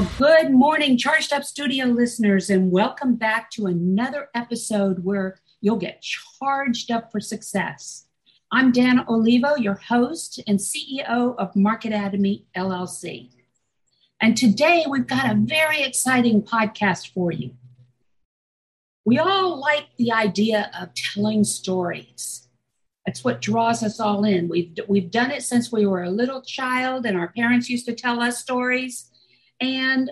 Well, good morning, Charged Up Studio listeners, and welcome back to another episode where you'll get charged up for success. I'm Dana Olivo, your host and CEO of Marketatomy LLC. And today we've got a very exciting podcast for you. We all like the idea of telling stories. That's what draws us all in. We've, we've done it since we were a little child, and our parents used to tell us stories. And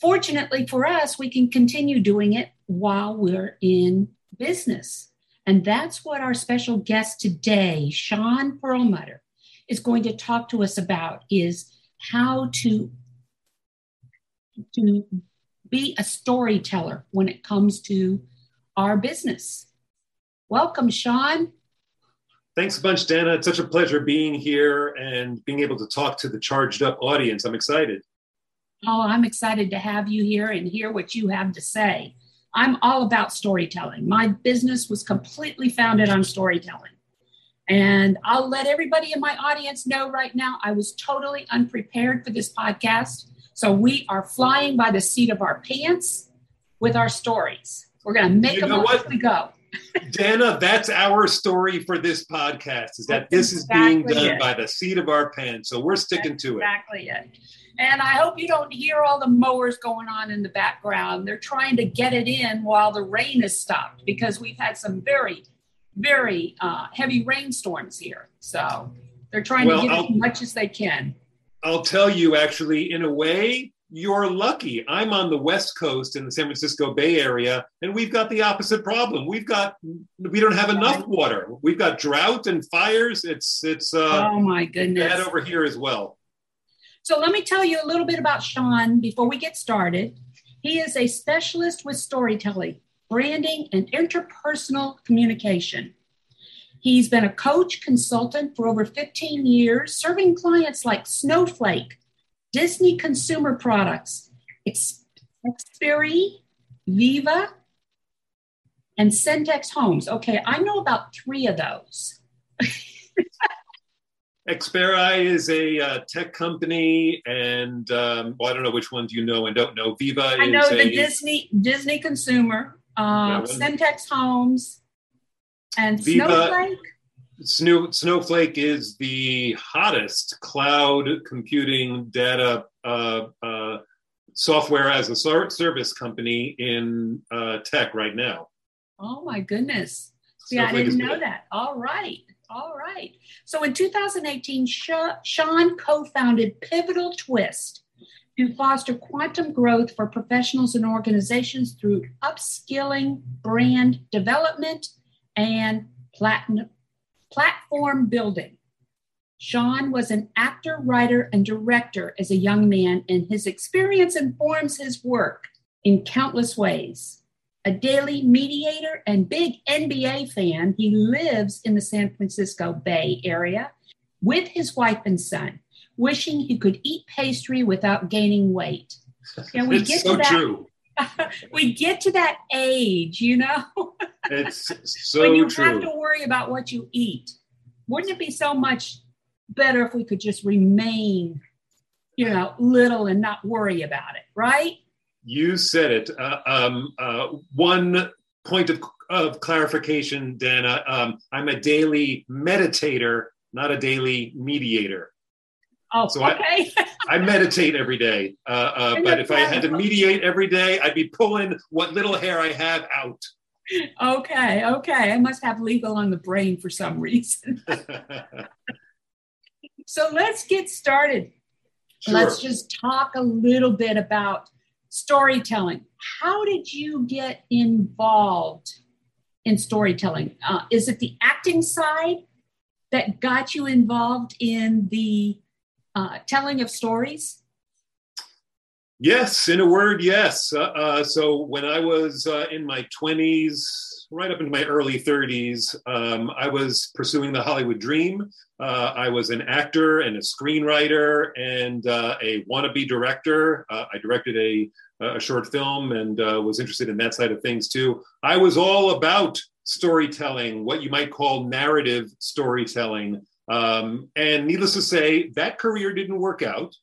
fortunately for us, we can continue doing it while we're in business. And that's what our special guest today, Sean Perlmutter, is going to talk to us about is how to, to be a storyteller when it comes to our business. Welcome, Sean. Thanks a bunch, Dana. It's such a pleasure being here and being able to talk to the charged up audience. I'm excited. Oh, I'm excited to have you here and hear what you have to say. I'm all about storytelling. My business was completely founded on storytelling. And I'll let everybody in my audience know right now I was totally unprepared for this podcast. So we are flying by the seat of our pants with our stories. We're going to make you them up as we go. Dana, that's our story for this podcast is that that's this exactly is being done it. by the seat of our pants. So we're sticking that's to exactly it. Exactly it. And I hope you don't hear all the mowers going on in the background. They're trying to get it in while the rain has stopped because we've had some very, very uh, heavy rainstorms here. So they're trying well, to get I'll, as much as they can. I'll tell you, actually, in a way, you're lucky. I'm on the West Coast in the San Francisco Bay Area, and we've got the opposite problem. We've got we don't have enough water. We've got drought and fires. It's it's uh, oh my goodness bad over here as well. So let me tell you a little bit about Sean before we get started. He is a specialist with storytelling, branding, and interpersonal communication. He's been a coach consultant for over 15 years, serving clients like Snowflake, Disney Consumer Products, Xperi, Viva, and Centex Homes. Okay, I know about three of those. Xperi is a uh, tech company, and um, well, I don't know which one do you know and don't know. Viva. I know the a, Disney Disney Consumer, uh, Homes, and Viva, Snowflake. Snow, Snowflake is the hottest cloud computing data uh, uh software as a service company in uh, tech right now. Oh my goodness! Snowflake I didn't know good. that. All right. All right. So in 2018, Sean co founded Pivotal Twist to foster quantum growth for professionals and organizations through upskilling, brand development, and platform building. Sean was an actor, writer, and director as a young man, and his experience informs his work in countless ways a daily mediator and big NBA fan, he lives in the San Francisco Bay Area with his wife and son, wishing he could eat pastry without gaining weight. And we it's get so to that, true. we get to that age, you know. it's so when you true. have to worry about what you eat. Wouldn't it be so much better if we could just remain, you know, little and not worry about it, right? You said it. Uh, um, uh, one point of, of clarification, Dana. Um, I'm a daily meditator, not a daily mediator. Oh, so okay. I, I meditate every day. Uh, uh but if I had to mediate every day, I'd be pulling what little hair I have out. Okay, okay. I must have legal on the brain for some reason. So let's get started. Sure. Let's just talk a little bit about storytelling. How did you get involved in storytelling? Uh, is it the acting side that got you involved in the uh, telling of stories? Yes, in a word, yes. Uh, uh so when I was uh, in my 20s, right up into my early 30s, um, I was pursuing the Hollywood dream. Uh, I was an actor and a screenwriter and uh, a wannabe director. Uh, I directed a, a, short film and uh, was interested in that side of things too. I was all about storytelling, what you might call narrative storytelling. Um, and needless to say, that career didn't work out.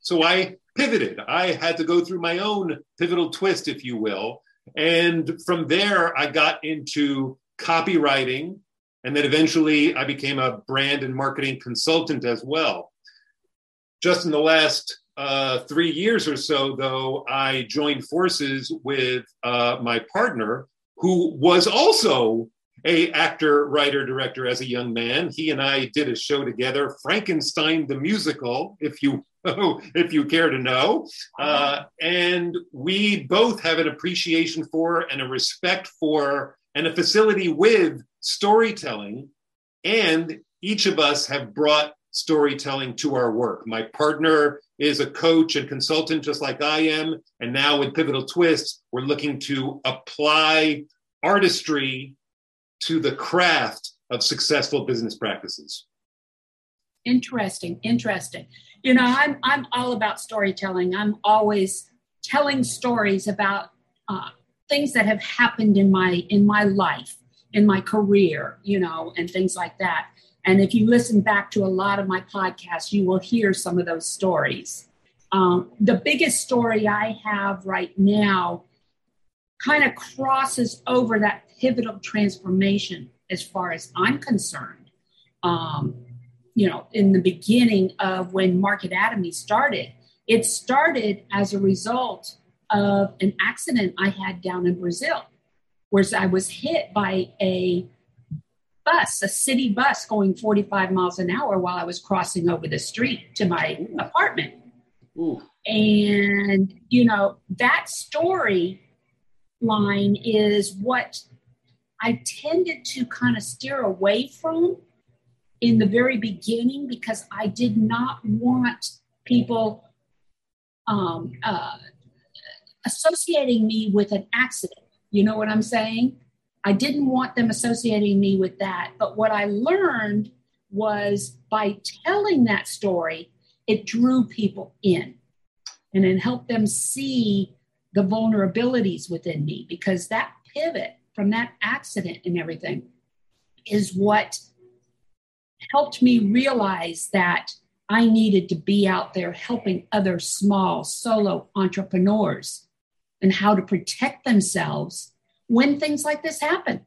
So I pivoted. I had to go through my own pivotal twist, if you will. And from there, I got into copywriting. And then eventually, I became a brand and marketing consultant as well. Just in the last uh, three years or so, though, I joined forces with uh, my partner, who was also a actor, writer, director as a young man. He and I did a show together, Frankenstein the musical, if you if you care to know. Uh, and we both have an appreciation for and a respect for and a facility with storytelling. And each of us have brought storytelling to our work. My partner is a coach and consultant, just like I am. And now with Pivotal Twist, we're looking to apply artistry to the craft of successful business practices. Interesting, interesting. You know, I'm I'm all about storytelling. I'm always telling stories about uh, things that have happened in my in my life, in my career, you know, and things like that. And if you listen back to a lot of my podcasts, you will hear some of those stories. Um, the biggest story I have right now kind of crosses over that pivotal transformation as far as I'm concerned. Um, you know, in the beginning of when Marketatomy started, it started as a result of an accident I had down in Brazil, where I was hit by a bus, a city bus going 45 miles an hour while I was crossing over the street to my apartment. Ooh. And, you know, that story line is what I tended to kind of steer away from in the very beginning because I did not want people um, uh, associating me with an accident. You know what I'm saying? I didn't want them associating me with that. But what I learned was by telling that story, it drew people in and it helped them see the vulnerabilities within me because that pivot from that accident and everything is what helped me realize that I needed to be out there helping other small solo entrepreneurs and how to protect themselves when things like this happen.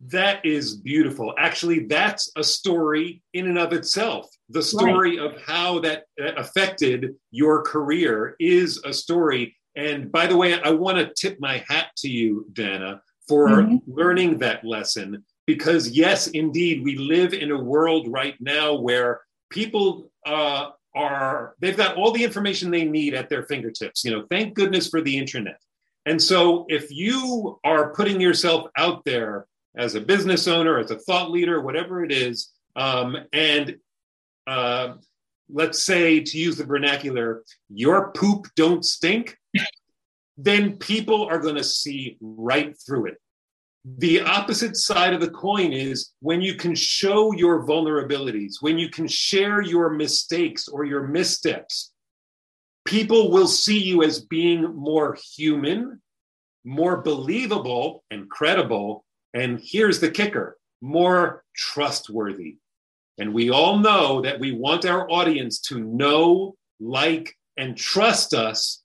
That is beautiful. Actually, that's a story in and of itself. The story right. of how that affected your career is a story. And by the way, I want to tip my hat to you, Dana, for mm-hmm. learning that lesson because yes indeed we live in a world right now where people uh, are they've got all the information they need at their fingertips you know thank goodness for the internet. And so if you are putting yourself out there as a business owner as a thought leader whatever it is um, and uh, let's say to use the vernacular your poop don't stink then people are going to see right through it the opposite side of the coin is when you can show your vulnerabilities, when you can share your mistakes or your missteps, people will see you as being more human, more believable and credible. And here's the kicker more trustworthy. And we all know that we want our audience to know, like, and trust us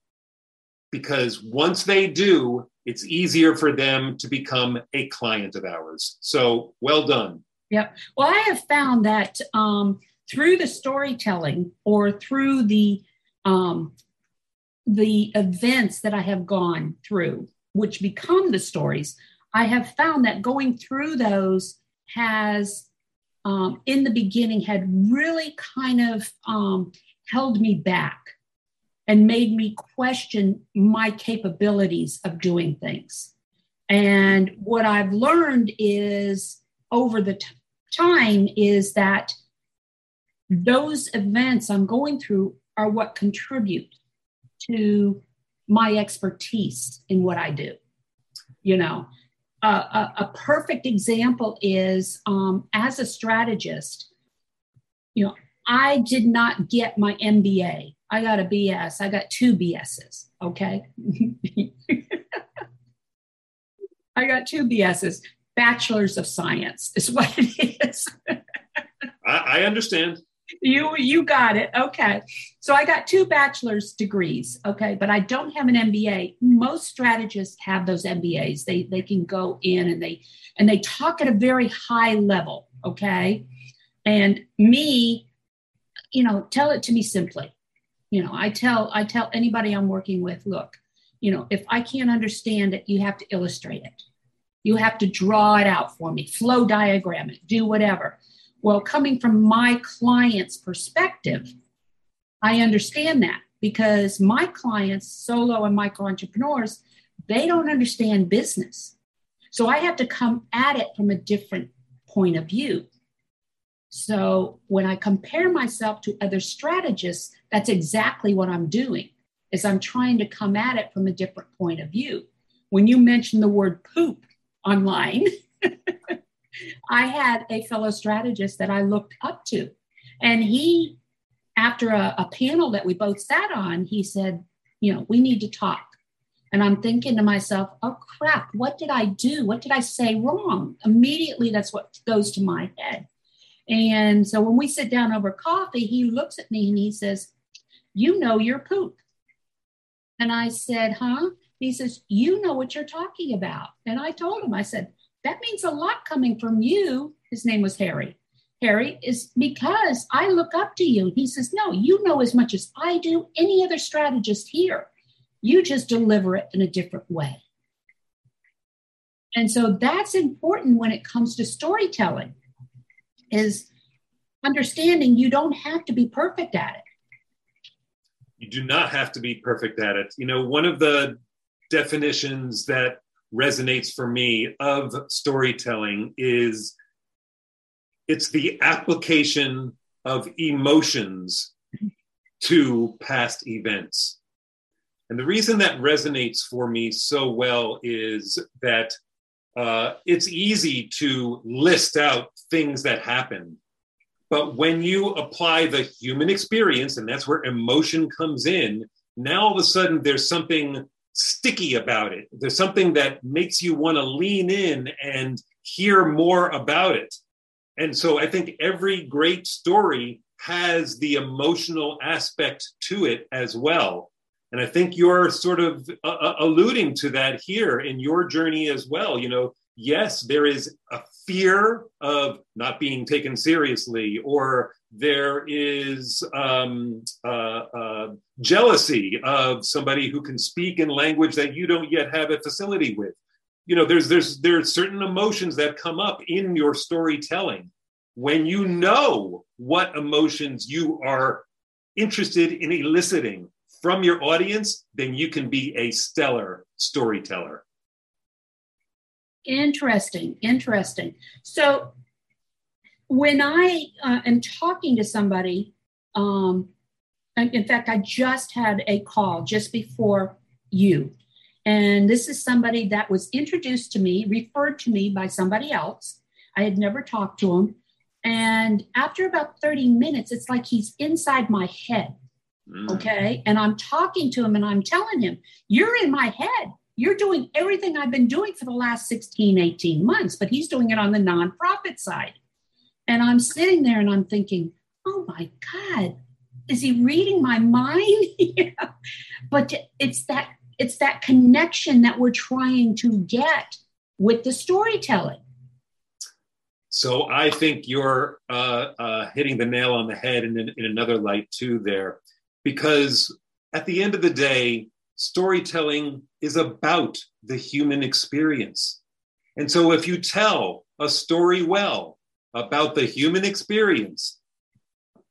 because once they do, it's easier for them to become a client of ours. So well done. Yep. Well, I have found that um, through the storytelling or through the um, the events that I have gone through, which become the stories, I have found that going through those has um, in the beginning had really kind of um, held me back and made me question my capabilities of doing things. And what I've learned is over the t- time is that those events I'm going through are what contribute to my expertise in what I do. You know, uh, a, a, perfect example is um, as a strategist, you know, I did not get my MBA. I got a BS. I got two BSs. Okay. I got two BSs. Bachelor's of Science is what it is. I, I understand. You you got it. Okay. So I got two bachelor's degrees, okay, but I don't have an MBA. Most strategists have those MBAs. They they can go in and they and they talk at a very high level, okay? And me, you know, tell it to me simply. You know, I tell I tell anybody I'm working with, look, you know, if I can't understand it, you have to illustrate it. You have to draw it out for me, flow diagram it, do whatever. Well, coming from my client's perspective, I understand that because my clients, solo and micro entrepreneurs, they don't understand business. So I have to come at it from a different point of view. So when I compare myself to other strategists, that's exactly what I'm doing. Is I'm trying to come at it from a different point of view. When you mention the word poop online, I had a fellow strategist that I looked up to. And he, after a, a, panel that we both sat on, he said, You know, we need to talk. And I'm thinking to myself, Oh crap, what did I do? What did I say wrong? Immediately, that's what goes to my head. And so when we sit down over coffee, he looks at me and he says, You know your poop. And I said, Huh? He says, You know what you're talking about. And I told him, I said, that means a lot coming from you. His name was Harry. Harry is because I look up to you. He says, No, you know as much as I do, any other strategist here. You just deliver it in a different way. And so that's important when it comes to storytelling is understanding you don't have to be perfect at it. You do not have to be perfect at it. You know, one of the definitions that resonates for me of storytelling is it's the application of emotions to past events. And the reason that resonates for me so well is that uh, it's easy to list out things that happen. But when you apply the human experience, and that's where emotion comes in, now all of a sudden there's something sticky about it. There's something that makes you want to lean in and hear more about it. And so I think every great story has the emotional aspect to it as well. And I think you're sort of uh, uh alluding to that here in your journey as well. You know, yes, there is a fear of not being taken seriously, or there is um, uh, uh, jealousy of somebody who can speak in language that you don't yet have a facility with. You know, there's there's there's certain emotions that come up in your storytelling when you know what emotions you are interested in eliciting from your audience. Then you can be a stellar storyteller. Interesting, interesting. So when I uh, am talking to somebody, um, in fact, I just had a call just before you. And this is somebody that was introduced to me, referred to me by somebody else. I had never talked to him. And after about 30 minutes, it's like he's inside my head. Mm. Okay. And I'm talking to him and I'm telling him, You're in my head. You're doing everything I've been doing for the last 16, 18 months, but he's doing it on the nonprofit side. And I'm sitting there and I'm thinking, oh my God, is he reading my mind? yeah. But it's that it's that connection that we're trying to get with the storytelling. So I think you're uh, uh, hitting the nail on the head in, in another light too there, because at the end of the day, storytelling is about the human experience. And so if you tell a story well, about the human experience,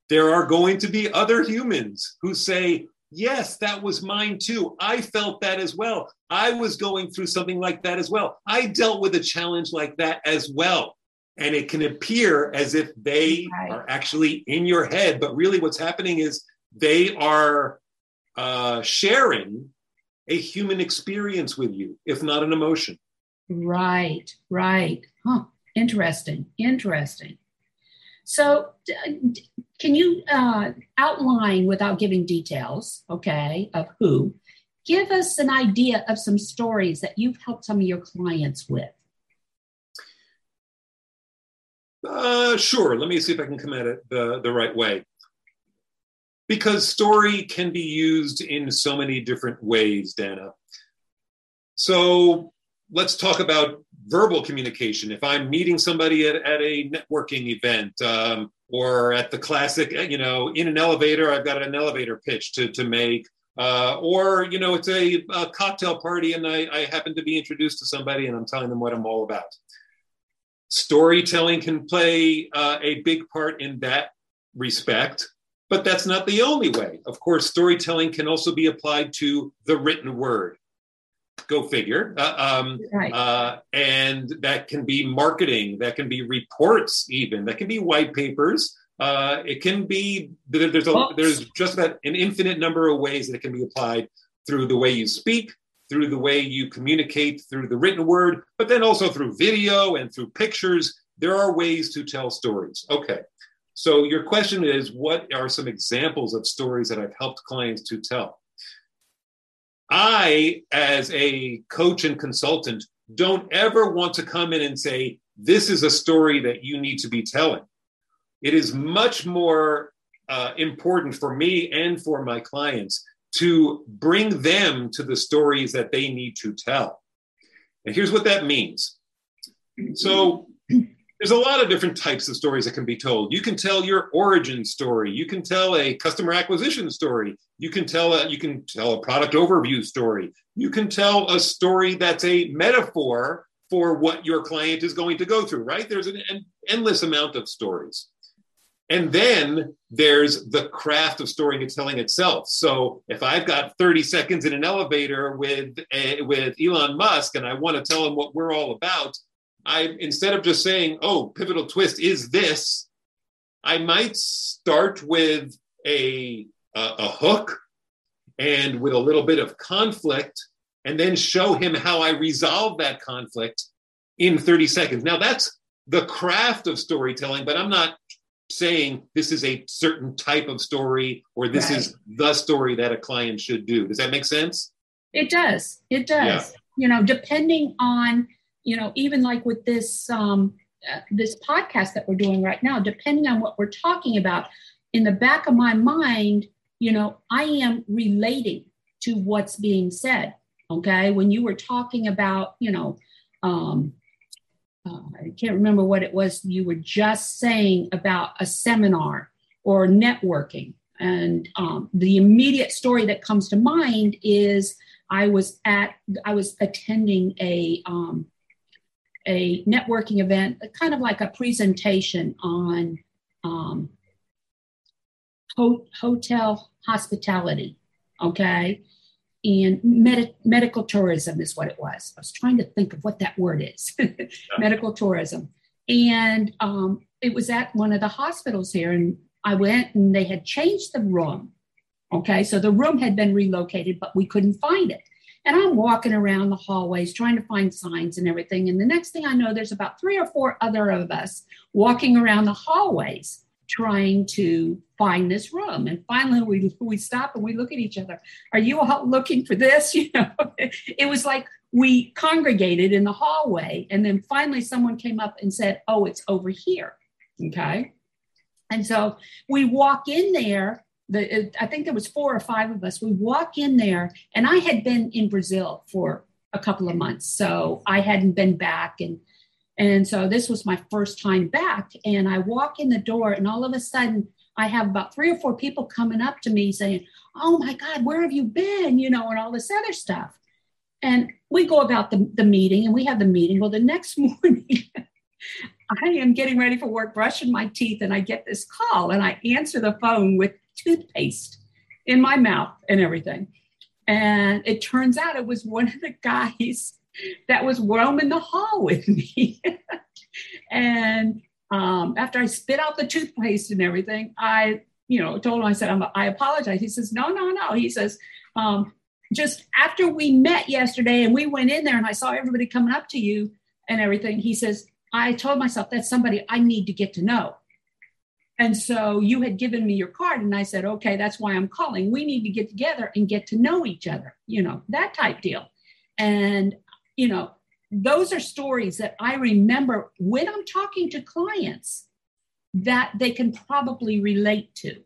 there are going to be other humans who say, Yes, that was mine too. I felt that as well. I was going through something like that as well. I dealt with a challenge like that as well. And it can appear as if they right. are actually in your head, but really what's happening is they are uh, sharing a human experience with you, if not an emotion. Right, right. Huh. Interesting, interesting. So, can you uh, outline without giving details, okay, of who? Give us an idea of some stories that you've helped some of your clients with. Uh, sure. Let me see if I can come at it the, the right way. Because story can be used in so many different ways, Dana. So let's talk about verbal communication. If I'm meeting somebody at, at a networking event um, or at the classic, you know, in an elevator, I've got an elevator pitch to, to make. Uh, or, you know, it's a, a cocktail party and I, I happen to be introduced to somebody and I'm telling them what I'm all about storytelling can play uh, a big part in that respect, but that's not the only way. Of course, storytelling can also be applied to the written word. Go figure. Uh, um, right. uh, and that can be marketing, that can be reports, even, that can be white papers. Uh, it can be there's a, there's just about an infinite number of ways that it can be applied through the way you speak, through the way you communicate through the written word, but then also through video and through pictures. There are ways to tell stories. Okay. So your question is what are some examples of stories that I've helped clients to tell? I, as a coach and consultant, don't ever want to come in and say, this is a story that you need to be telling. It is much more uh, important for me and for my clients to bring them to the stories that they need to tell. And here's what that means. So there's a lot of different types of stories that can be told. You can tell your origin story. You can tell a customer acquisition story. You can tell a, you can tell a product overview story. You can tell a story that's a metaphor for what your client is going to go through, right? There's an, an endless amount of stories. And then there's the craft of storytelling itself. So if I've got 30 seconds in an elevator with a, with Elon Musk and I want to tell him what we're all about, I instead of just saying, "Oh, pivotal twist is this," I might start with a a, a hook and with a little bit of conflict, and then show him how I resolve that conflict in 30 seconds. Now that's the craft of storytelling, but I'm not saying this is a certain type of story or this right. is the story that a client should do. Does that make sense? It does. It does. Yeah. You know, depending on, you know, even like with this um uh, this podcast that we're doing right now, depending on what we're talking about, in the back of my mind, you know, I am relating to what's being said. Okay. When you were talking about, you know, um, uh, I can't remember what it was you were just saying about a seminar or networking. And um, the immediate story that comes to mind is I was at I was attending a um, a networking event, kind of like a presentation on um, ho- hotel hospitality. Okay, and med- medical tourism is what it was. I was trying to think of what that word is medical tourism. And um, it was at one of the hospitals here. And I went and they had changed the room. Okay, so the room had been relocated, but we couldn't find it. And I'm walking around the hallways trying to find signs and everything. And the next thing I know, there's about three or four other of us walking around the hallways trying to find this room. And finally, we we stop and we look at each other. Are you all looking for this? You know, it was like we congregated in the hallway, and then finally, someone came up and said, "Oh, it's over here." Okay, and so we walk in there. The, I think there was four or five of us. We walk in there, and I had been in Brazil for a couple of months, so I hadn't been back, and and so this was my first time back. And I walk in the door, and all of a sudden, I have about three or four people coming up to me saying, Oh my God, where have you been? You know, and all this other stuff. And we go about the, the meeting and we have the meeting. Well, the next morning, I am getting ready for work, brushing my teeth, and I get this call, and I answer the phone with toothpaste in my mouth and everything. And it turns out it was one of the guys that was roaming the hall with me. and um, after I spit out the toothpaste and everything, I, you know, told him, I said, i apologize. He says, no, no, no. He says, um, just after we met yesterday and we went in there and I saw everybody coming up to you and everything, he says, I told myself that's somebody I need to get to know. And so you had given me your card, and I said, okay, that's why I'm calling. We need to get together and get to know each other, you know, that type deal. And, you know, those are stories that I remember when I'm talking to clients that they can probably relate to.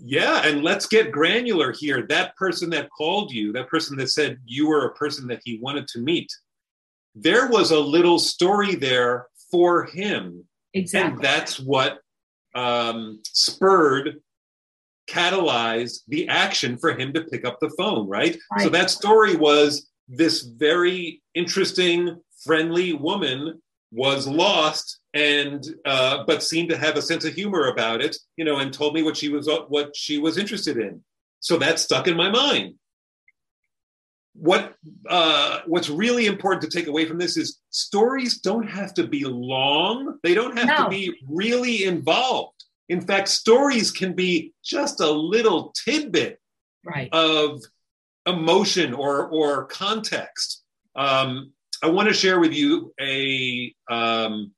Yeah, and let's get granular here. That person that called you, that person that said you were a person that he wanted to meet, there was a little story there for him. Exactly. And that's what um, spurred, catalyzed the action for him to pick up the phone, right? right? So that story was this very interesting, friendly woman was lost and uh, but seemed to have a sense of humor about it, you know, and told me what she was what she was interested in. So that stuck in my mind what uh, what's really important to take away from this is stories don't have to be long. They don't have no. to be really involved. In fact, stories can be just a little tidbit right. of emotion or or context. Um, I want to share with you a um,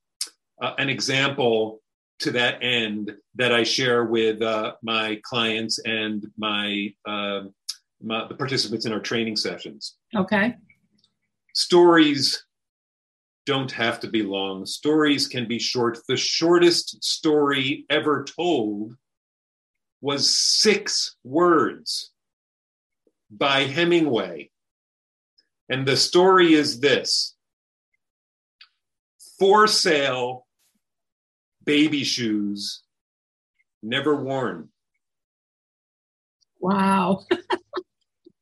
uh, an example to that end that I share with uh, my clients and my uh, my, the participants in our training sessions. Okay. Stories don't have to be long. Stories can be short. The shortest story ever told was six words by Hemingway. And the story is this For sale, baby shoes, never worn. Wow.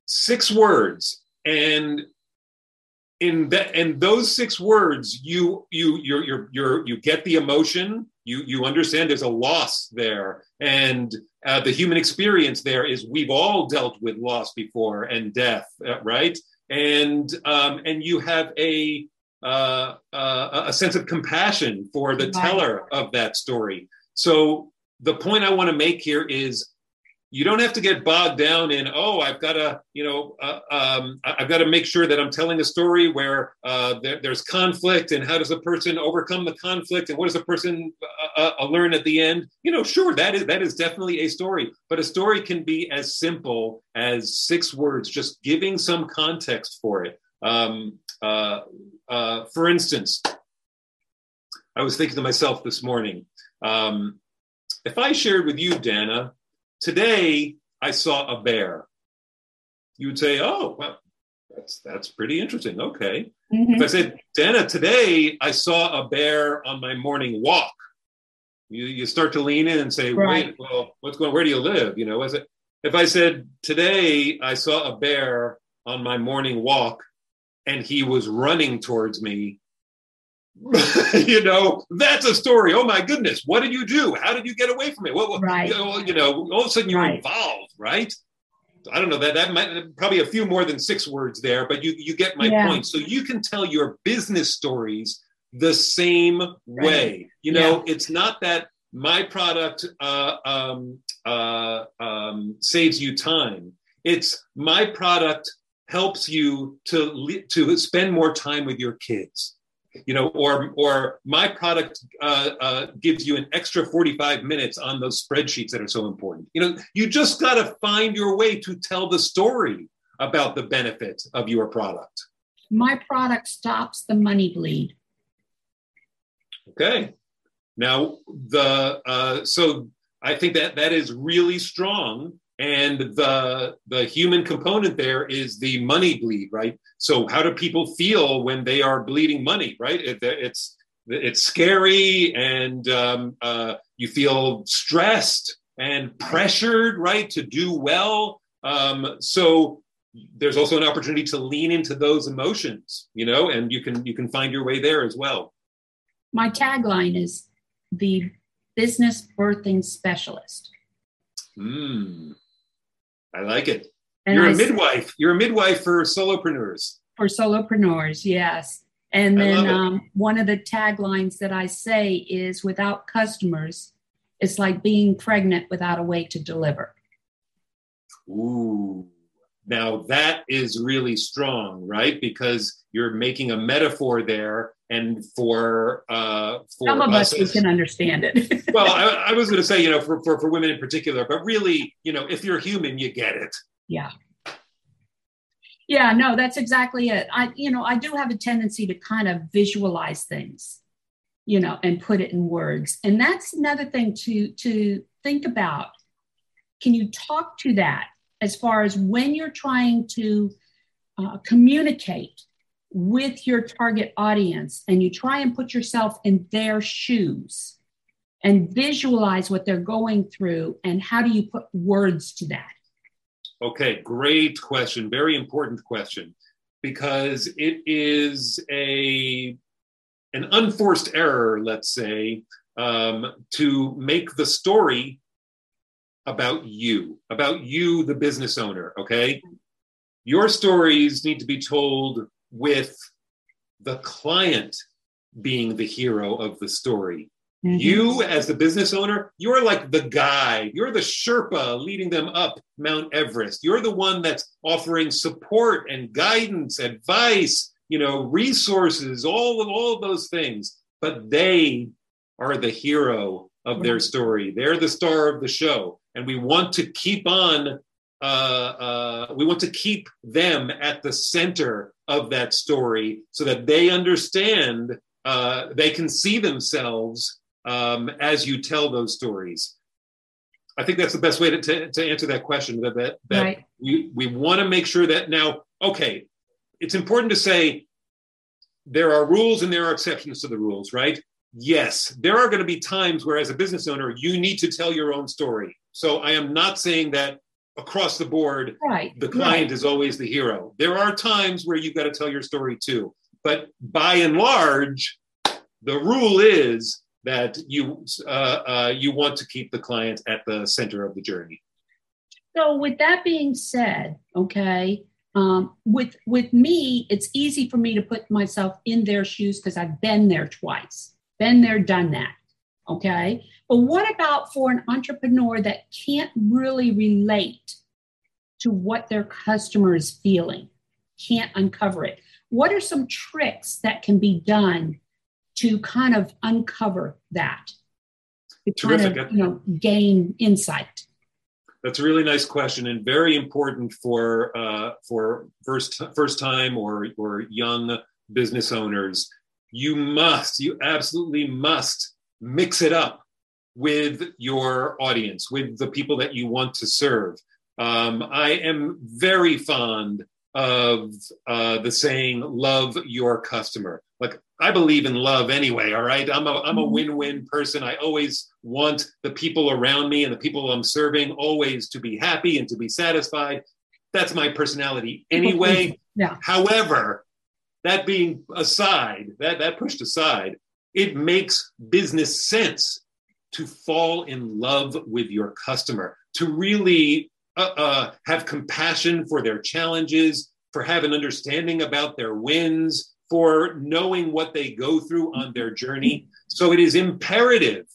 six words. And in that and those six words you you you're, you're, you're you get the emotion. You you understand there's a loss there. And uh, the human experience there is we've all dealt with loss before and death uh, right? And um, and you have a uh, uh a sense of compassion for the teller of that story. So the point i want to make here is you don't have to get bogged down in oh i've got to you know uh, um, i've got to make sure that i'm telling a story where uh, there, there's conflict and how does a person overcome the conflict and what does a person uh, uh, learn at the end? You know sure that is that is definitely a story but a story can be as simple as six words just giving some context for it. Um, uh, uh, for instance i was thinking to myself this morning um, if i shared with you dana Today, I saw a bear. You would say, oh, well, that's that's pretty interesting. Okay. Mm-hmm. If I said, Dana, today I saw a bear on my morning walk, you, you start to lean in and say, right. wait, well, what's going where do you live? You know, is it if I said, today I saw a bear on my morning walk and he was running towards me, you know, that's a story. Oh my goodness, what did you do? How did you get away from it? What, right. you know, all of a sudden you're right. involved, right? I don't know that that might probably a few more than six words there, but you you get my yeah. point. So you can tell your business stories the same right. way. You know, yeah. it's not that my product uh, um, uh, um, saves you time. It's my product helps you to to spend more time with your kids you know, or or my product uh, uh, gives you an extra 45 minutes on those spreadsheets that are so important. You know, you just got to find your way to tell the story about the benefit of your product. My product stops the money bleed. Okay. Now the uh, so I think that that is really strong and the the human component there is the money bleed right so how do people feel when they are bleeding money right it, it's it's scary and um, uh, you feel stressed and pressured right to do well um, so there's also an opportunity to lean into those emotions you know and you can you can find your way there as well my tagline is the business birthing specialist. Hmm. I like it. And You're I a midwife. You're a midwife for solopreneurs. For solopreneurs, yes. And then um, one of the taglines that I say is without customers, it's like being pregnant without a way to deliver. Ooh. Now that is really strong, right? Because you're making a metaphor there, and for uh, for some of us, us we can understand it. well, I, I was going to say, you know, for, for for women in particular, but really, you know, if you're human, you get it. Yeah. Yeah, no, that's exactly it. I, you know, I do have a tendency to kind of visualize things, you know, and put it in words, and that's another thing to to think about. Can you talk to that? As far as when you're trying to uh, communicate with your target audience and you try and put yourself in their shoes and visualize what they're going through and how do you put words to that? Okay great question. Very important question because it is a an unforced error let's say um, to make the story about you, about you, the business owner, okay? Your stories need to be told with the client being the hero of the story. Mm-hmm. You, as the business owner, you're like the guy. You're the Sherpa leading them up Mount Everest. You're the one that's offering support and guidance, advice, you know, resources, all of all of those things. But they are the hero of their story. They're the star of the show and we want to keep on uh, uh, we want to keep them at the center of that story so that they understand uh, they can see themselves um, as you tell those stories i think that's the best way to, to, to answer that question that, that, that right. we, we want to make sure that now okay it's important to say there are rules and there are exceptions to the rules right yes there are going to be times where as a business owner you need to tell your own story so I am not saying that across the board, right. the client right. is always the hero. There are times where you've got to tell your story too. But by and large, the rule is that you uh, uh, you want to keep the client at the center of the journey. So, with that being said, okay, um, with with me, it's easy for me to put myself in their shoes because I've been there twice, been there, done that. Okay. But what about for an entrepreneur that can't really relate to what their customer is feeling, can't uncover it? What are some tricks that can be done to kind of uncover that? To Terrific. kind of, you know, gain insight. That's a really nice question and very important for uh, for first first time or or young business owners. You must, you absolutely must mix it up with your audience, with the people that you want to serve. Um, I am very fond of uh, the saying "love your customer." Like I believe in love anyway. All right, I'm a I'm a mm-hmm. win-win person. I always want the people around me and the people I'm serving always to be happy and to be satisfied. That's my personality anyway. yeah. However, that being aside, that that pushed aside, it makes business sense to fall in love with your customer, to really uh, uh, have compassion for their challenges, for have an understanding about their wins, for knowing what they go through on their journey. So it is imperative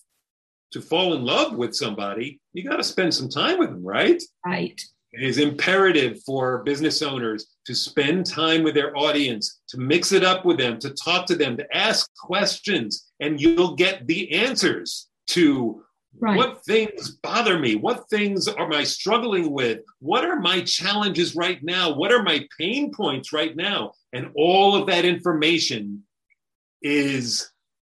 to fall in love with somebody. You got to spend some time with them, right? Right. It is imperative for business owners to spend time with their audience, to mix it up with them, to talk to them, to ask questions, and you'll get the answers to right. what things bother me, what things am I struggling with, what are my challenges right now, what are my pain points right now. And all of that information is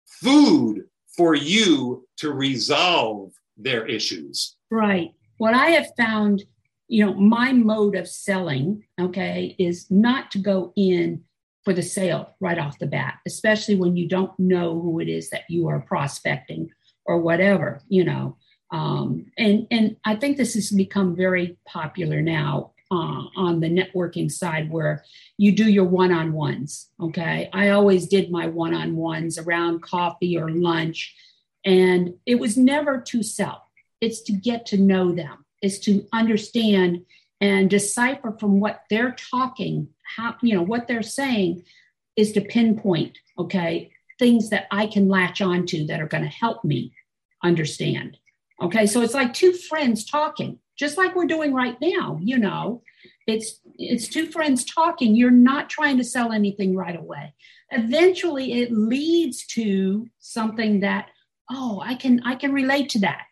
food for you to resolve their issues. Right. What I have found you know, my mode of selling, okay, is not to go in for the sale right off the bat, especially when you don't know who it is that you are prospecting or whatever, you know. Um, and and I think this has become very popular now uh, on the networking side where you do your one-on-ones. Okay, I always did my one-on-ones around coffee or lunch, and it was never to sell. It's to get to know them. It's to understand and decipher from what they're talking, how you know what they're saying, is to pinpoint. Okay, things that I can latch onto that are going to help me understand. Okay, so it's like two friends talking, just like we're doing right now. You know, it's it's two friends talking. You're not trying to sell anything right away. Eventually, it leads to something that oh, I can I can relate to that.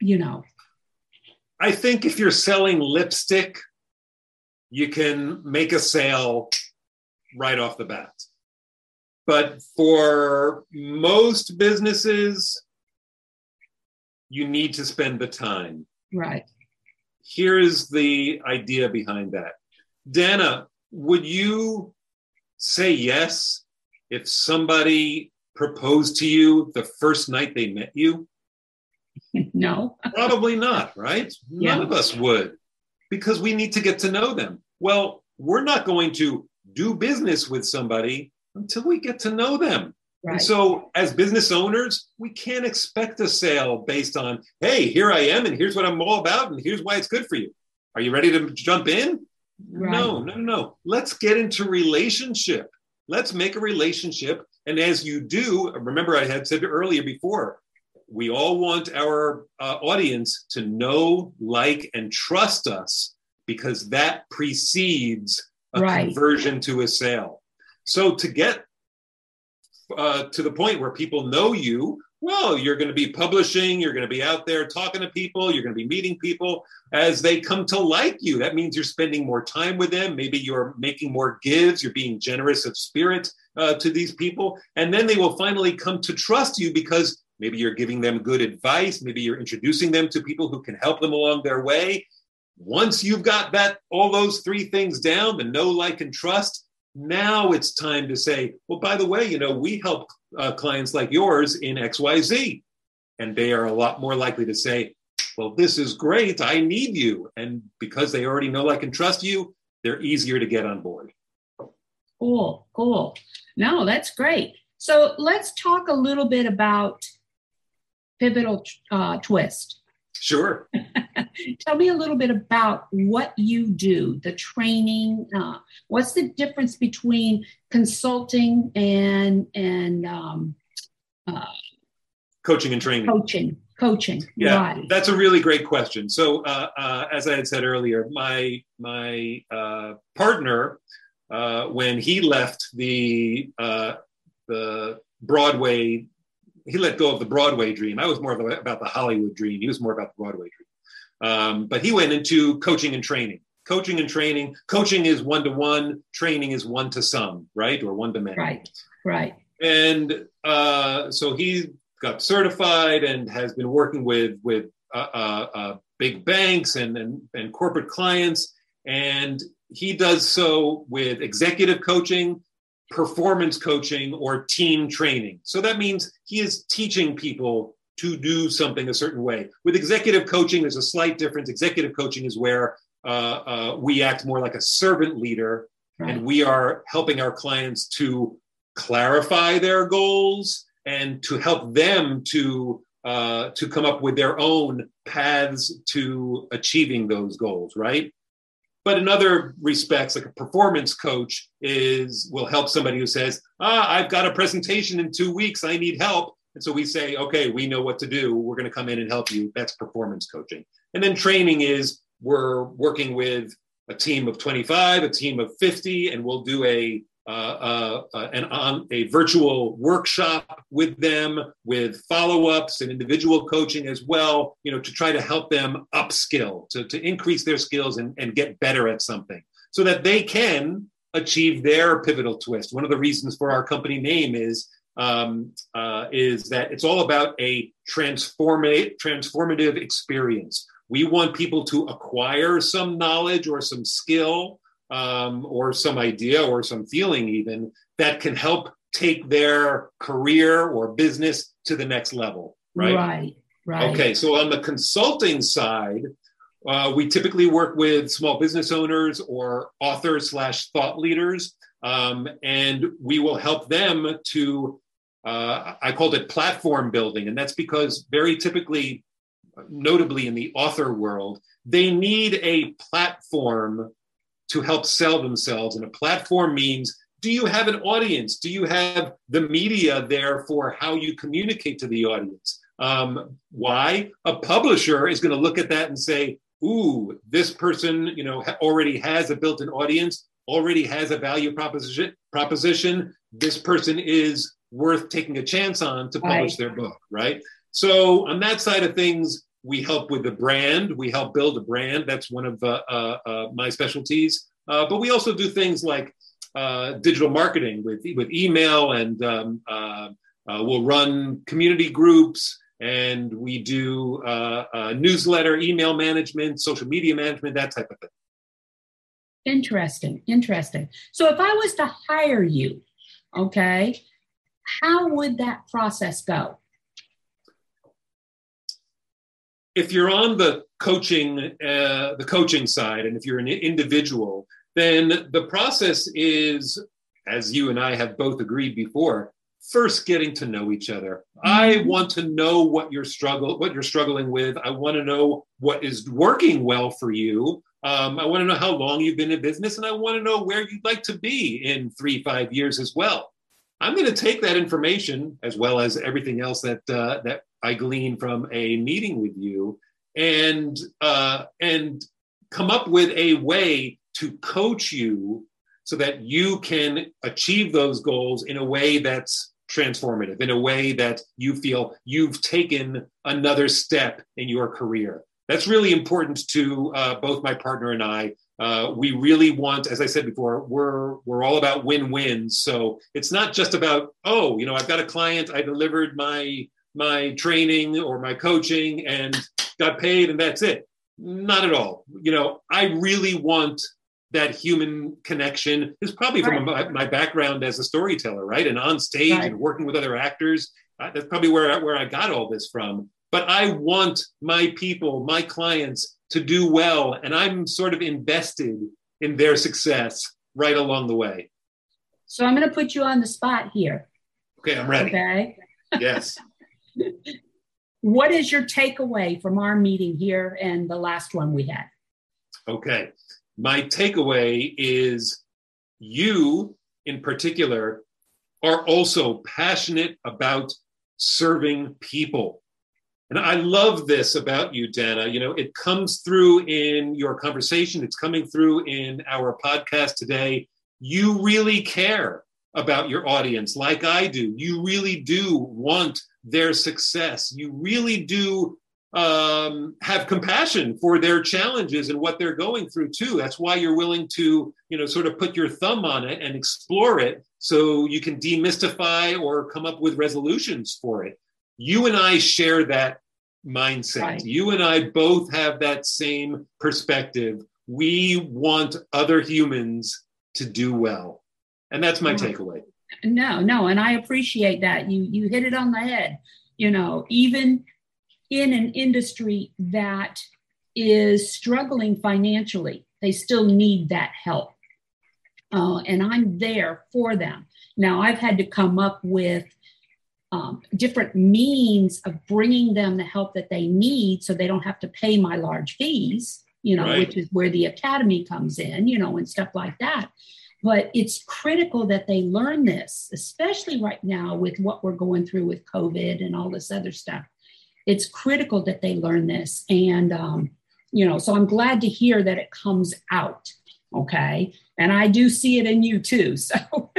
You know. I think if you're selling lipstick, you can make a sale right off the bat. But for most businesses, you need to spend the time. Right. Here's the idea behind that. Dana, would you say yes if somebody proposed to you the first night they met you? No. Probably not, right? Yeah. None of us would because we need to get to know them. Well, we're not going to do business with somebody until we get to know them. Right. And so, as business owners, we can't expect a sale based on, hey, here I am, and here's what I'm all about, and here's why it's good for you. Are you ready to jump in? Right. No, no, no. Let's get into relationship. Let's make a relationship. And as you do, remember I had said earlier before, we all want our uh, audience to know, like, and trust us because that precedes a Right. conversion to a sale. So to get uh, to the point where people know you, well, you're going to be publishing, you're going to be out there talking to people, you're going to be meeting people as they come to like you. That means you're spending more time with them. Maybe you're making more gives, you're being generous of spirit uh, to these people. And then they will finally come to trust you because maybe you're giving them good advice, maybe you're introducing them to people who can help them along their way. Once you've got that all those three things down, the know, like, and trust, now it's time to say, well, by the way, you know, we help uh, clients like yours in XYZ. And they are a lot more likely to say, well, this is great. I need you. And because they already know, like, and trust you, they're easier to get on board. Cool, cool. No, that's great. So let's talk a little bit about Pivotal uh, Twist. Sure. Tell me a little bit about what you do, the training. Uh, what's the difference between consulting and and um, uh, Coaching and training. coaching? Coaching, Yeah, right? that's a really great question. So, uh, uh, as I had said earlier, my my uh, partner, uh, when he left the uh, the Broadway, he let go of the Broadway dream. I was more about the Hollywood dream. He was more about the Broadway dream. Um, but he went into coaching and training. Coaching and training. Coaching is one to one. Training is one to some, right, or one to many. Right, right. and uh, so he got certified and has been working with with uh, uh, uh, big banks and, and and corporate clients and he does so with executive coaching performance coaching or team training. So that means he is teaching people to do something a certain way. With executive coaching there's a slight difference. Executive coaching is where uh, uh, we act more like a servant leader Right. and we are helping our clients to clarify their goals and to help them to uh, to come up with their own paths to achieving those goals right but in other respects like a performance coach is will help somebody who says ah i've got a presentation in two weeks. I need help. And so we say okay we know what to do. We're going to come in and help you. That's performance coaching. And then training is we're working with a team of 25, a team of 50, and we'll do a uh, uh, uh, on a virtual workshop with them with follow-ups and individual coaching as well you know to try to help them upskill to, to increase their skills and, and get better at something so that they can achieve their pivotal twist. One of the reasons for our company name is um, uh, is that it's all about a transformative transformative experience. We want people to acquire some knowledge or some skill um, or some idea or some feeling even that can help take their career or business to the next level right right, right. okay so on the consulting side Uh, we typically work with small business owners or authors slash thought leaders, um, and we will help them to. Uh, I called it platform building, and that's because very typically, notably in the author world, they need a platform to help sell themselves. And a platform means do you have an audience? Do you have the media there for how you communicate to the audience? Um, why? A publisher is going to look at that and say, ooh, this person, you know, already has a built-in audience, already has a value proposition. Proposition. This person is worth taking a chance on to publish right. their book, right? So on that side of things, we help with the brand. We help build a brand. That's one of uh, uh, uh, my specialties. Uh, but we also do things like uh, digital marketing with with email, and um, we'll run community groups, and we do newsletter, email management, social media management, that type of thing. Interesting, interesting. So if I was to hire you, okay, how would that process go? If you're on the coaching uh, the coaching side and if you're an individual then the process is as you and i have both agreed before first getting to know each other. I mm-hmm. want to know what you're struggle what you're struggling with. I want to know what is working well for you. Um, i want to know how long you've been in business and i want to know where you'd like to be in three five years as well. I'm going to take that information as well as everything else that uh, that I glean from a meeting with you, and uh, and come up with a way to coach you so that you can achieve those goals in a way that's transformative, in a way that you feel you've taken another step in your career. That's really important to uh, both my partner and I. Uh, we really want, as I said before, we're we're all about win-wins. So it's not just about oh, you know, I've got a client, I delivered my my training or my coaching and got paid and that's it. Not at all. You know, I really want that human connection. Is probably from right. my, my, background as a storyteller, right? And on stage right. and working with other actors. Uh, that's probably where I, where I got all this from. But I want my people, my clients, to do well, and I'm sort of invested in their success right along the way. So I'm going to put you on the spot here. Okay, I'm ready. Okay. Yes. what is your takeaway from our meeting here and the last one we had? Okay. My takeaway is you, in particular, are also passionate about serving people. And I love this about you, Dana. You know, it comes through in your conversation, it's coming through in our podcast today. You really care about your audience like I do. You really do want their success. You really do um, have compassion for their challenges and what they're going through too. That's why you're willing to, you know, sort of put your thumb on it and explore it so you can demystify or come up with resolutions for it. You and I share that mindset. Right. You and I both have that same perspective. We want other humans to do well. And that's my takeaway. No, no, and I appreciate that. You you hit it on the head. You know, even in an industry that is struggling financially, they still need that help. Uh, and I'm there for them. Now, I've had to come up with um, different means of bringing them the help that they need so they don't have to pay my large fees, you know, right. which is where the academy comes in, you know, and stuff like that. But it's critical that they learn this, especially right now with what we're going through with COVID and all this other stuff. It's critical that they learn this. And, um, you know, so I'm glad to hear that it comes out. Okay. And I do see it in you too. So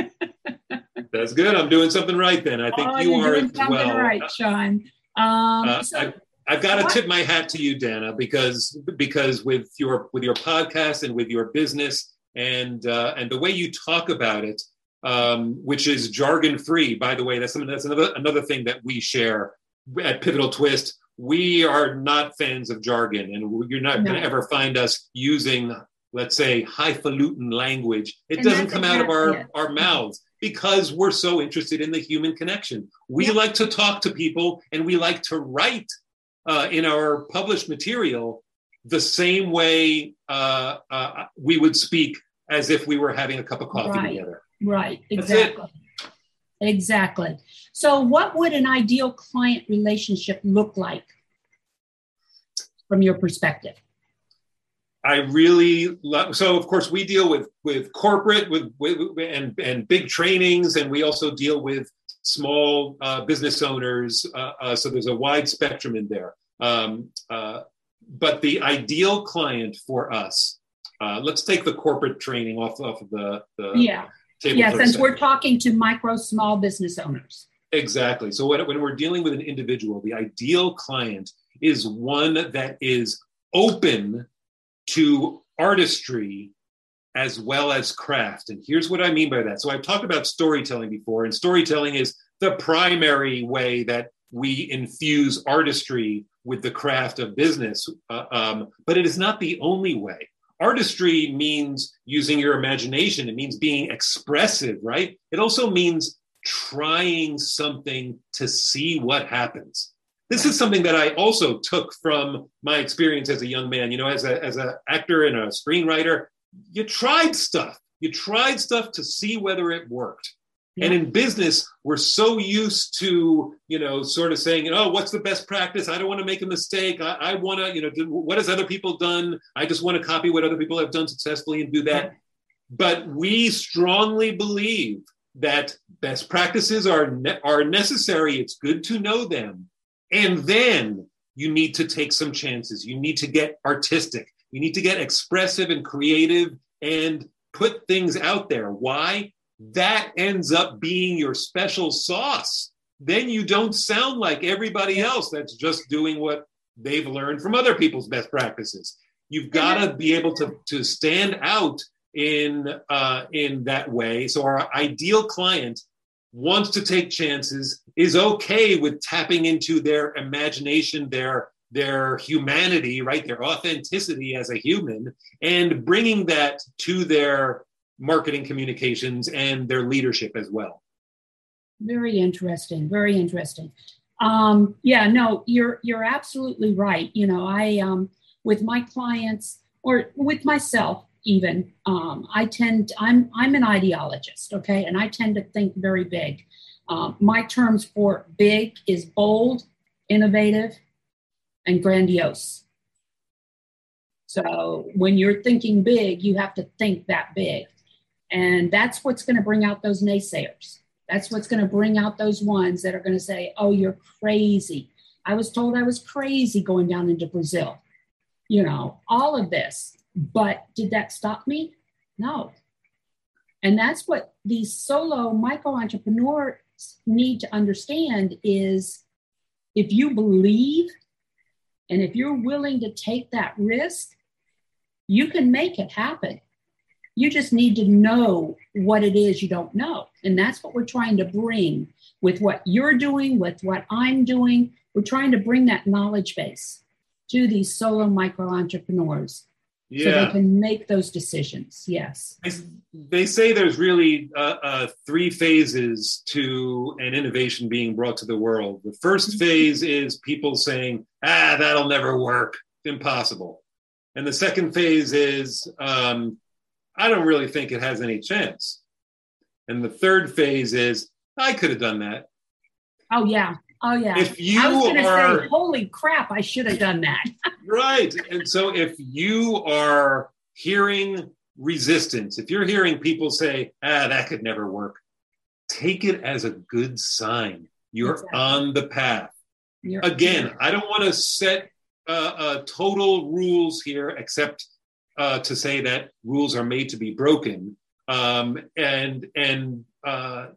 that's good. I'm doing something right then. I think oh, you are as well. Right, Sean. Um, uh, so, I, I've got to tip my hat to you, Dana, because because with your with your podcast and with your business, and uh, and the way you talk about it, um, which is jargon free. By the way, that's something that's another another thing that we share at Pivotal Twist. We are not fans of jargon, and you're not no. going to ever find us using, let's say, highfalutin language. It and doesn't come out of our, our mouths because we're so interested in the human connection. We like to talk to people, and we like to write uh, in our published material the same way uh, uh, we would speak as if we were having a cup of coffee Right. together. Right, exactly. Exactly. So, what would an ideal client relationship look like from your perspective? I really love. So, of course, we deal with with corporate, with, with and and big trainings, and we also deal with small uh, business owners. Uh, uh, so there's a wide spectrum in there. Um, uh, but the ideal client for us, uh, let's take the corporate training off off of the, the Yeah. table. Yeah, since we're talking to micro small business owners. Exactly. So when, when we're dealing with an individual, the ideal client is one that is open to artistry as well as craft. And here's what I mean by that. So I've talked about storytelling before, and storytelling is the primary way that we infuse artistry with the craft of business. Uh, um, but it is not the only way. Artistry means using your imagination, it means being expressive, right? It also means trying something to see what happens. This is something that I also took from my experience as a young man. You know, as a as an actor and a screenwriter, you tried stuff. You tried stuff to see whether it worked. And in business, we're so used to, you know, sort of saying, oh, what's the best practice? I don't want to make a mistake. I, I want to, you know, do, what has other people done? I just want to copy what other people have done successfully and do that. But we strongly believe that best practices are ne- are necessary. It's good to know them, and then you need to take some chances. You need to get artistic. You need to get expressive and creative and put things out there. Why? That ends up being your special sauce. Then you don't sound like everybody else that's just doing what they've learned from other people's best practices. You've got to be able to, to stand out in uh, in that way. So our ideal client wants to take chances, is okay with tapping into their imagination, their their humanity, right, their authenticity as a human, and bringing that to their marketing communications and their leadership as well. Very interesting. Very interesting. Um, yeah, no, you're you're absolutely right. You know, I um, with my clients or with myself even, um, I tend I'm I'm an ideologist, okay, and I tend to think very big. Um, my terms for big is bold, innovative, and grandiose. So when you're thinking big, you have to think that big, and that's what's going to bring out those naysayers. That's what's going to bring out those ones that are going to say, oh, you're crazy. I was told I was crazy going down into Brazil. You know, all of this. But did that stop me? No. And that's what these solo micro entrepreneurs need to understand is if you believe and if you're willing to take that risk, you can make it happen. You just need to know what it is you don't know. And that's what we're trying to bring with what you're doing, with what I'm doing. We're trying to bring that knowledge base to these solo micro entrepreneurs so they can make those decisions. Yes. They say there's really uh, uh, three phases to an innovation being brought to the world. The first phase is people saying, ah, that'll never work, impossible. And the second phase is, um, I don't really think it has any chance. And the third phase is, I could have done that. Oh, yeah. Oh, yeah. If you I was to are say, holy crap, I should have done that. right, and so if you are hearing resistance, if you're hearing people say, ah, that could never work, take it as a good sign. You're Exactly. on the path. You're- Again, I don't want to set uh, uh, total rules here, except uh, to say that rules are made to be broken, um, and and uh,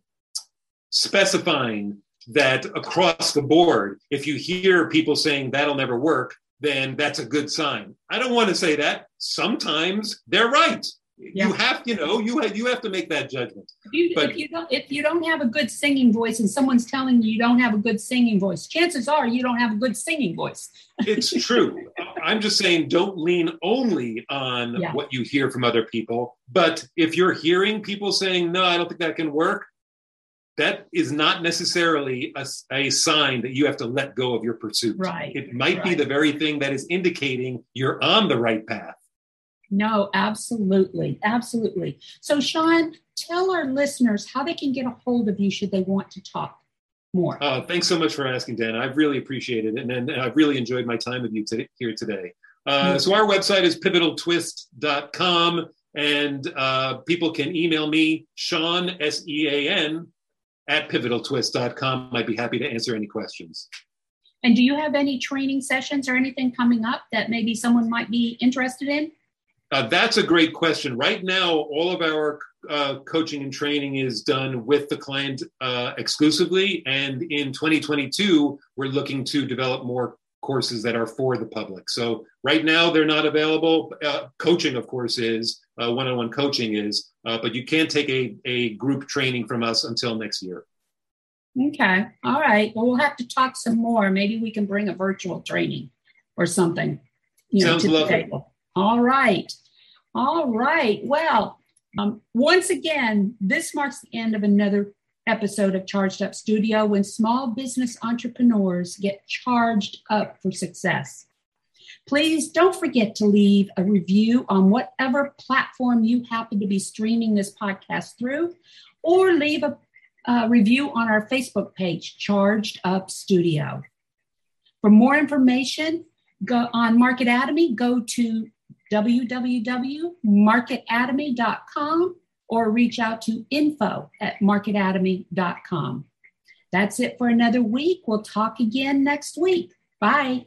specifying that across the board, if you hear people saying that'll never work, then that's a good sign. I don't want to say that. Sometimes they're right. Yeah. You have, you know, you have, you have to make that judgment. If you, But- if you don't if you don't have a good singing voice and someone's telling you you don't have a good singing voice, chances are you don't have a good singing voice. It's true. I'm just saying, don't lean only on Yeah. what you hear from other people. But if you're hearing people saying, no, I don't think that can work, that is not necessarily a, a, sign that you have to let go of your pursuit. Right. It might right. be the very thing that is indicating you're on the right path. No, absolutely. Absolutely. So, Sean, tell our listeners how they can get a hold of you should they want to talk more. Uh, thanks so much for asking, Dan. I've really appreciated it. And, and I've really enjoyed my time with you here today. Uh, mm-hmm. So, our website is pivotaltwist.com. And uh, people can email me, Sean, S E A N, at pivotaltwist.com. I'd be happy to answer any questions. And do you have any training sessions or anything coming up that maybe someone might be interested in? Uh, that's a great question. Right now, all of our uh, coaching and training is done with the client uh, exclusively. And in 2022, we're looking to develop more courses that are for the public. So right now, they're not available. Uh, coaching, of course, is one on one coaching is, uh, but you can't take a, a group training from us until next year. Okay. All right. Well, we'll have to talk some more. Maybe we can bring a virtual training or something. You Sounds know, lovely. Table. All right. All right. Well, um, once again, this marks the end of another episode of Charged Up Studio when small business entrepreneurs get charged up for success. Please don't forget to leave a review on whatever platform you happen to be streaming this podcast through, or leave a, a review on our Facebook page, Charged Up Studio. For more information go on Marketatomy, go to www.marketatomy.com or reach out to info at marketatomy.com. That's it for another week. We'll talk again next week. Bye.